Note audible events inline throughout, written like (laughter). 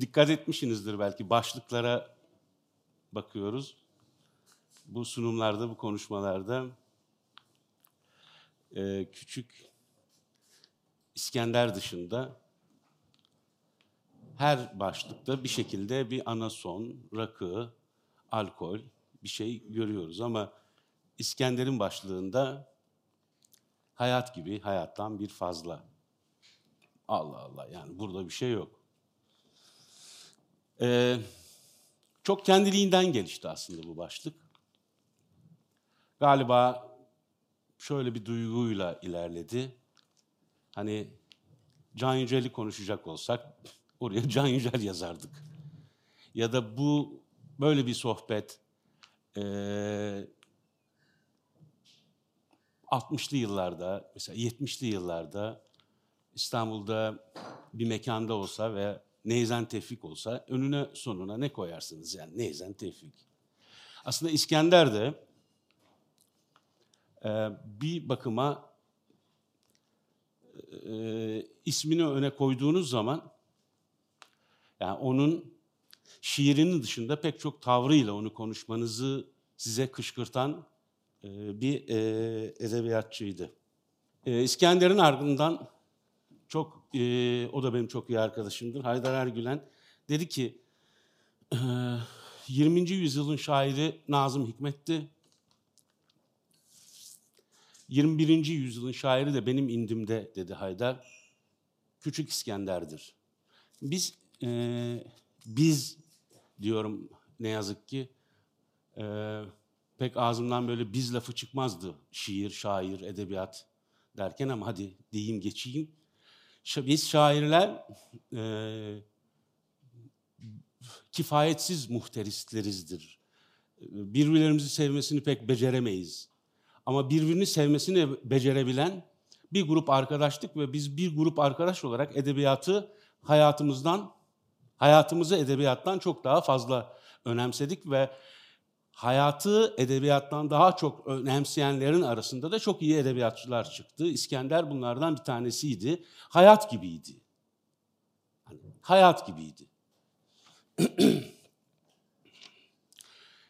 dikkat etmişsinizdir belki başlıklara bakıyoruz. Bu sunumlarda, bu konuşmalarda e, küçük İskender dışında her başlıkta bir şekilde bir anason, rakı, alkol bir şey görüyoruz ama İskender'in başlığında hayat gibi hayattan bir fazla. Allah Allah yani burada bir şey yok. Ee, çok kendiliğinden gelişti aslında bu başlık. Galiba şöyle bir duyguyla ilerledi. Hani Can Yücel'i konuşacak olsak oraya (laughs) Can Yücel yazardık. Ya da bu böyle bir sohbet e, 60'lı yıllarda, mesela 70'li yıllarda İstanbul'da bir mekanda olsa ve Neyzen Tevfik olsa önüne sonuna ne koyarsınız yani Neyzen Tevfik. Aslında İskender de e, bir bakıma e, ismini öne koyduğunuz zaman yani onun şiirinin dışında pek çok tavrıyla onu konuşmanızı size kışkırtan e, bir e, edebiyatçıydı. E, İskender'in ardından çok, e, o da benim çok iyi arkadaşımdır, Haydar Ergülen dedi ki, e, 20. yüzyılın şairi Nazım Hikmet'ti. 21. yüzyılın şairi de benim indimde dedi Haydar. Küçük İskender'dir. Biz e, biz diyorum ne yazık ki e, pek ağzımdan böyle biz lafı çıkmazdı. Şiir, şair, edebiyat derken ama hadi diyeyim geçeyim. Biz şairler e, kifayetsiz muhterislerizdir. Birbirlerimizi sevmesini pek beceremeyiz. Ama birbirini sevmesini becerebilen bir grup arkadaşlık ve biz bir grup arkadaş olarak edebiyatı hayatımızdan, hayatımızı edebiyattan çok daha fazla önemsedik ve hayatı edebiyattan daha çok önemseyenlerin arasında da çok iyi edebiyatçılar çıktı. İskender bunlardan bir tanesiydi. Hayat gibiydi. Yani hayat gibiydi. (clears throat)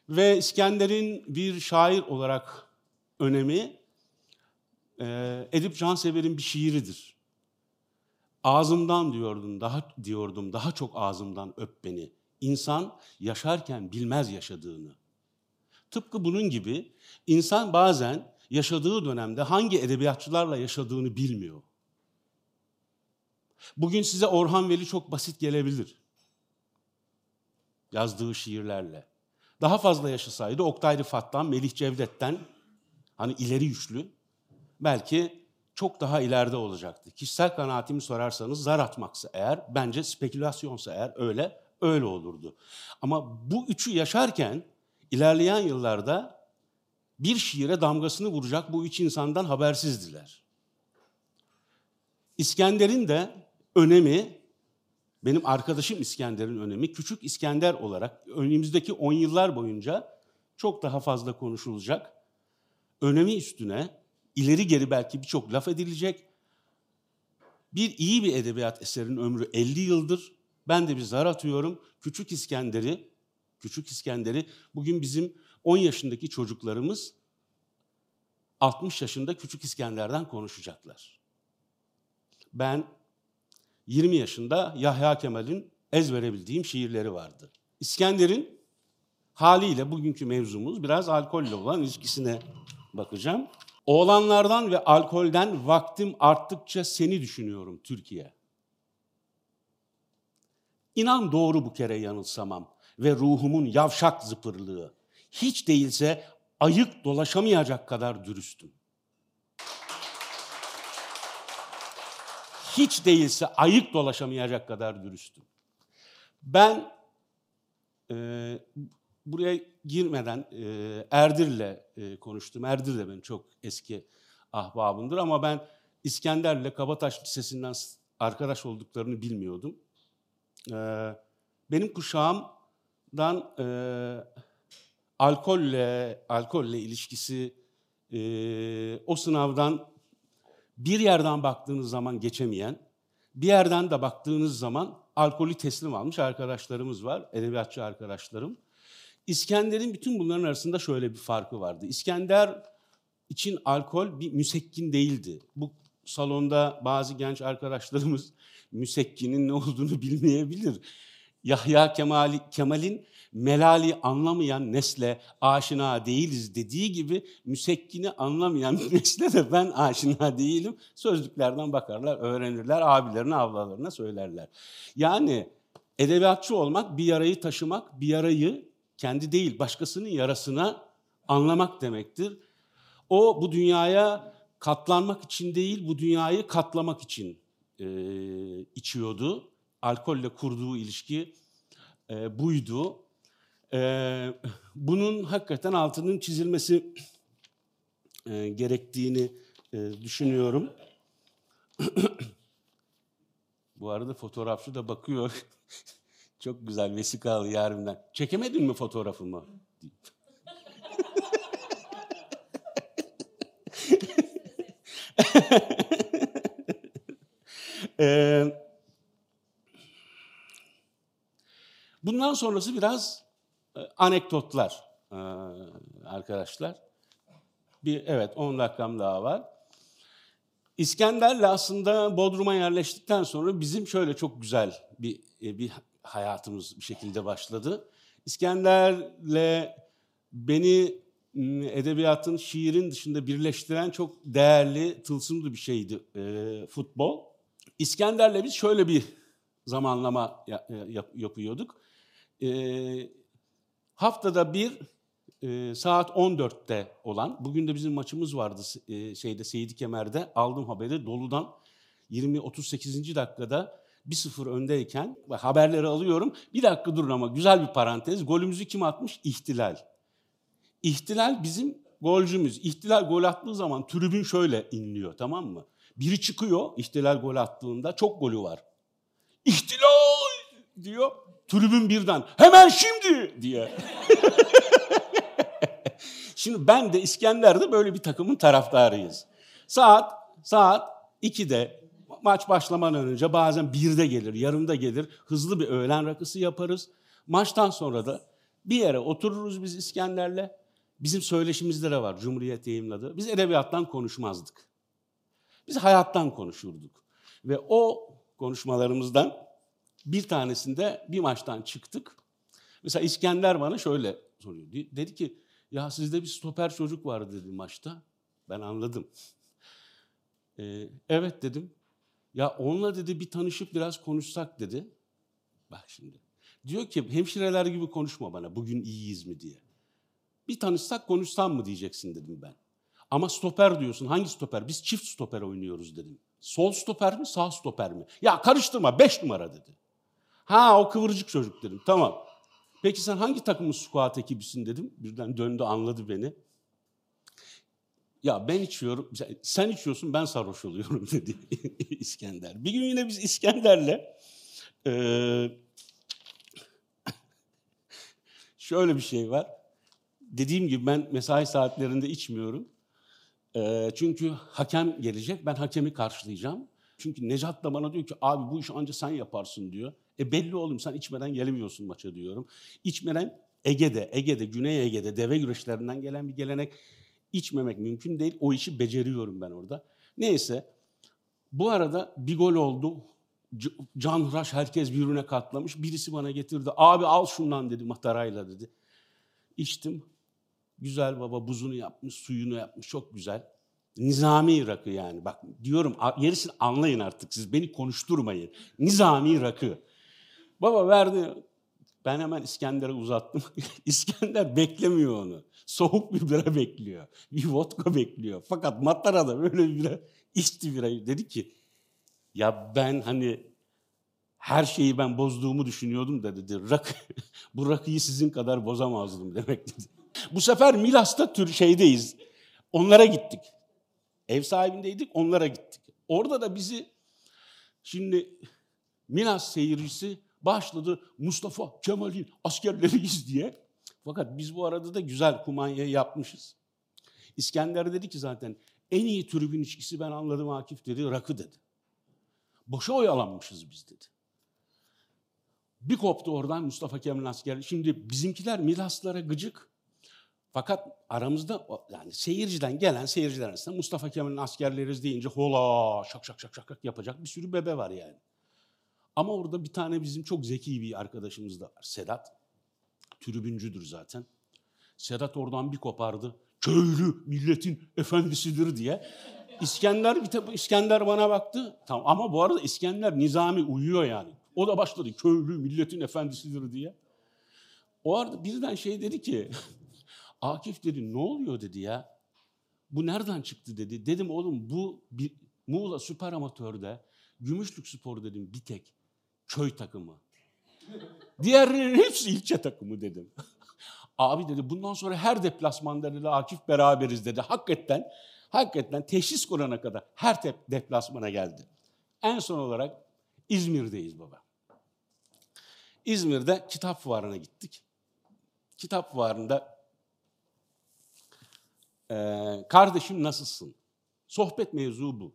Ve İskender'in bir şair olarak önemi Edip Cansever'in bir şiiridir. Ağzımdan diyordum, daha diyordum, daha çok ağzımdan öp beni. İnsan yaşarken bilmez yaşadığını. Tıpkı bunun gibi insan bazen yaşadığı dönemde hangi edebiyatçılarla yaşadığını bilmiyor. Bugün size Orhan Veli çok basit gelebilir. Yazdığı şiirlerle. Daha fazla yaşasaydı Oktay Rıfat'tan, Melih Cevdet'ten hani ileri güçlü belki çok daha ileride olacaktı. Kişisel kanaatimi sorarsanız zar atmaksa eğer, bence spekülasyonsa eğer öyle, öyle olurdu. Ama bu üçü yaşarken ilerleyen yıllarda bir şiire damgasını vuracak bu üç insandan habersizdiler. İskender'in de önemi, benim arkadaşım İskender'in önemi, küçük İskender olarak önümüzdeki on yıllar boyunca çok daha fazla konuşulacak. Önemi üstüne ileri geri belki birçok laf edilecek. Bir iyi bir edebiyat eserinin ömrü 50 yıldır. Ben de bir zar atıyorum. Küçük İskender'i Küçük İskender'i bugün bizim 10 yaşındaki çocuklarımız 60 yaşında Küçük İskender'den konuşacaklar. Ben 20 yaşında Yahya Kemal'in bildiğim şiirleri vardı. İskender'in haliyle bugünkü mevzumuz biraz alkolle olan ilişkisine bakacağım. Oğlanlardan ve alkolden vaktim arttıkça seni düşünüyorum Türkiye. İnan doğru bu kere yanılsamam ve ruhumun yavşak zıpırlığı. Hiç değilse ayık dolaşamayacak kadar dürüstüm. Hiç değilse ayık dolaşamayacak kadar dürüstüm. Ben e, buraya girmeden e, Erdir'le e, konuştum. Erdir de benim çok eski ahbabımdır ama ben İskender'le Kabataş Lisesi'nden arkadaş olduklarını bilmiyordum. E, benim kuşağım dan e, alkolle alkolle ilişkisi e, o sınavdan bir yerden baktığınız zaman geçemeyen, bir yerden de baktığınız zaman alkolü teslim almış arkadaşlarımız var, edebiyatçı arkadaşlarım. İskender'in bütün bunların arasında şöyle bir farkı vardı. İskender için alkol bir müsekkin değildi. Bu salonda bazı genç arkadaşlarımız müsekkinin ne olduğunu (laughs) bilmeyebilir. Yahya Kemal'i, Kemal'in melali anlamayan nesle aşina değiliz dediği gibi müsekkini anlamayan (laughs) nesle de ben aşina değilim. Sözlüklerden bakarlar, öğrenirler, abilerine, ablalarına söylerler. Yani edebiyatçı olmak bir yarayı taşımak, bir yarayı kendi değil başkasının yarasına anlamak demektir. O bu dünyaya katlanmak için değil, bu dünyayı katlamak için e, içiyordu. Alkolle kurduğu ilişki e, buydu. E, bunun hakikaten altının çizilmesi e, gerektiğini e, düşünüyorum. (clears throat) Bu arada fotoğrafçı da bakıyor. (laughs) Çok güzel vesikalı yarimden. Çekemedin mi fotoğrafımı? ee, (laughs) bundan sonrası biraz e, anekdotlar e, arkadaşlar. Bir evet 10 dakikam daha var. İskender'le aslında Bodrum'a yerleştikten sonra bizim şöyle çok güzel bir e, bir hayatımız bir şekilde başladı. İskender'le beni edebiyatın, şiirin dışında birleştiren çok değerli, tılsımlı bir şeydi e, futbol. İskender'le biz şöyle bir zamanlama yap, yapıyorduk. E, haftada bir e, saat 14'te olan, bugün de bizim maçımız vardı e, şeyde Seydi Kemer'de, aldım haberi doludan 20-38. dakikada 1-0 öndeyken haberleri alıyorum. Bir dakika durun ama güzel bir parantez. Golümüzü kim atmış? İhtilal. İhtilal bizim golcümüz. İhtilal gol attığı zaman tribün şöyle inliyor tamam mı? Biri çıkıyor ihtilal gol attığında çok golü var. İhtilal diyor. Tribün birden hemen şimdi diye. (laughs) Şimdi ben de İskender'de böyle bir takımın taraftarıyız. Saat saat 2'de maç başlamadan önce bazen 1'de gelir, yarımda gelir. Hızlı bir öğlen rakısı yaparız. Maçtan sonra da bir yere otururuz biz İskender'le. Bizim söyleşimizde de var Cumhuriyet yayınladı. Biz edebiyattan konuşmazdık. Biz hayattan konuşurduk. Ve o konuşmalarımızdan bir tanesinde bir maçtan çıktık. Mesela İskender bana şöyle soruyor. Dedi ki ya sizde bir stoper çocuk vardı dedi maçta. Ben anladım. Ee, evet dedim. Ya onunla dedi bir tanışıp biraz konuşsak dedi. Bak şimdi. Diyor ki hemşireler gibi konuşma bana bugün iyiyiz mi diye. Bir tanışsak konuşsam mı diyeceksin dedim ben. Ama stoper diyorsun. Hangi stoper? Biz çift stoper oynuyoruz dedim. Sol stoper mi, sağ stoper mi? Ya karıştırma, beş numara dedi. Ha o kıvırcık çocuk dedim. Tamam. Peki sen hangi takımın squat ekibisin dedim. Birden döndü anladı beni. Ya ben içiyorum, sen içiyorsun ben sarhoş oluyorum (laughs) dedi İskender. Bir gün yine biz İskender'le e, (laughs) şöyle bir şey var. Dediğim gibi ben mesai saatlerinde içmiyorum. E, çünkü hakem gelecek, ben hakemi karşılayacağım. Çünkü Necat da bana diyor ki abi bu işi ancak sen yaparsın diyor. E belli oğlum sen içmeden gelemiyorsun maça diyorum. İçmeden Ege'de, Ege'de, Güney Ege'de deve güreşlerinden gelen bir gelenek içmemek mümkün değil. O işi beceriyorum ben orada. Neyse bu arada bir gol oldu. Can Hıraş herkes birbirine katlamış. Birisi bana getirdi. Abi al şundan dedi matarayla dedi. İçtim. Güzel baba buzunu yapmış, suyunu yapmış. Çok güzel. Nizami rakı yani. Bak diyorum gerisini anlayın artık siz. Beni konuşturmayın. Nizami rakı. Baba verdi. Ben hemen İskender'e uzattım. (laughs) İskender beklemiyor onu. Soğuk bir bira bekliyor. Bir vodka bekliyor. Fakat Matara da böyle bir bira içti birayı. Dedi ki ya ben hani her şeyi ben bozduğumu düşünüyordum da dedi. Rakı, (laughs) bu rakıyı sizin kadar bozamazdım demek dedi. Bu sefer Milas'ta tür şeydeyiz. Onlara gittik. Ev sahibindeydik, onlara gittik. Orada da bizi şimdi Milas seyircisi başladı Mustafa Kemal'in askerleriyiz diye. Fakat biz bu arada da güzel kumanyayı yapmışız. İskender dedi ki zaten en iyi tribün içkisi ben anladım Akif dedi, rakı dedi. Boşa oyalanmışız biz dedi. Bir koptu oradan Mustafa Kemal asker. Şimdi bizimkiler Milaslara gıcık. Fakat aramızda yani seyirciden gelen seyirciler arasında Mustafa Kemal'in askerleriz deyince hola şak şak şak şak yapacak bir sürü bebe var yani. Ama orada bir tane bizim çok zeki bir arkadaşımız da var. Sedat. Tribüncüdür zaten. Sedat oradan bir kopardı. Köylü milletin efendisidir diye. İskender bir İskender bana baktı. Tamam ama bu arada İskender Nizami uyuyor yani. O da başladı köylü milletin efendisidir diye. O arada birden şey dedi ki (laughs) Akif dedi ne oluyor dedi ya. Bu nereden çıktı dedi. Dedim oğlum bu bir, Muğla Süper Amatör'de Gümüşlük Spor dedim bir tek köy takımı. Diğerlerinin hepsi ilçe takımı dedim. (laughs) Abi dedi bundan sonra her deplasmanda dedi Akif beraberiz dedi. Hakikaten, hakikaten teşhis kurana kadar her tep deplasmana geldi. En son olarak İzmir'deyiz baba. İzmir'de kitap fuarına gittik. Kitap fuarında e, kardeşim nasılsın? Sohbet mevzu bu.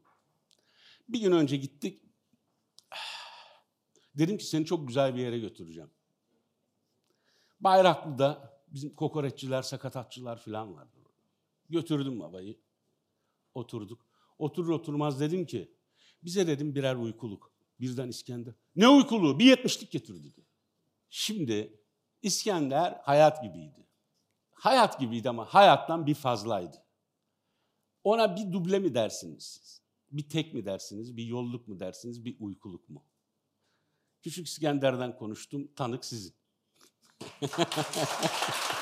Bir gün önce gittik. Dedim ki seni çok güzel bir yere götüreceğim. Bayraklı'da bizim kokoreççiler, sakatatçılar falan vardı. Götürdüm babayı. Oturduk. Oturur oturmaz dedim ki bize dedim birer uykuluk. Birden İskender. Ne uykuluğu? Bir yetmişlik getir dedi. Şimdi İskender hayat gibiydi. Hayat gibiydi ama hayattan bir fazlaydı. Ona bir duble mi dersiniz? Bir tek mi dersiniz? Bir yolluk mu dersiniz? Bir uykuluk mu? Küçük İskender'den konuştum. Tanık sizin. (laughs)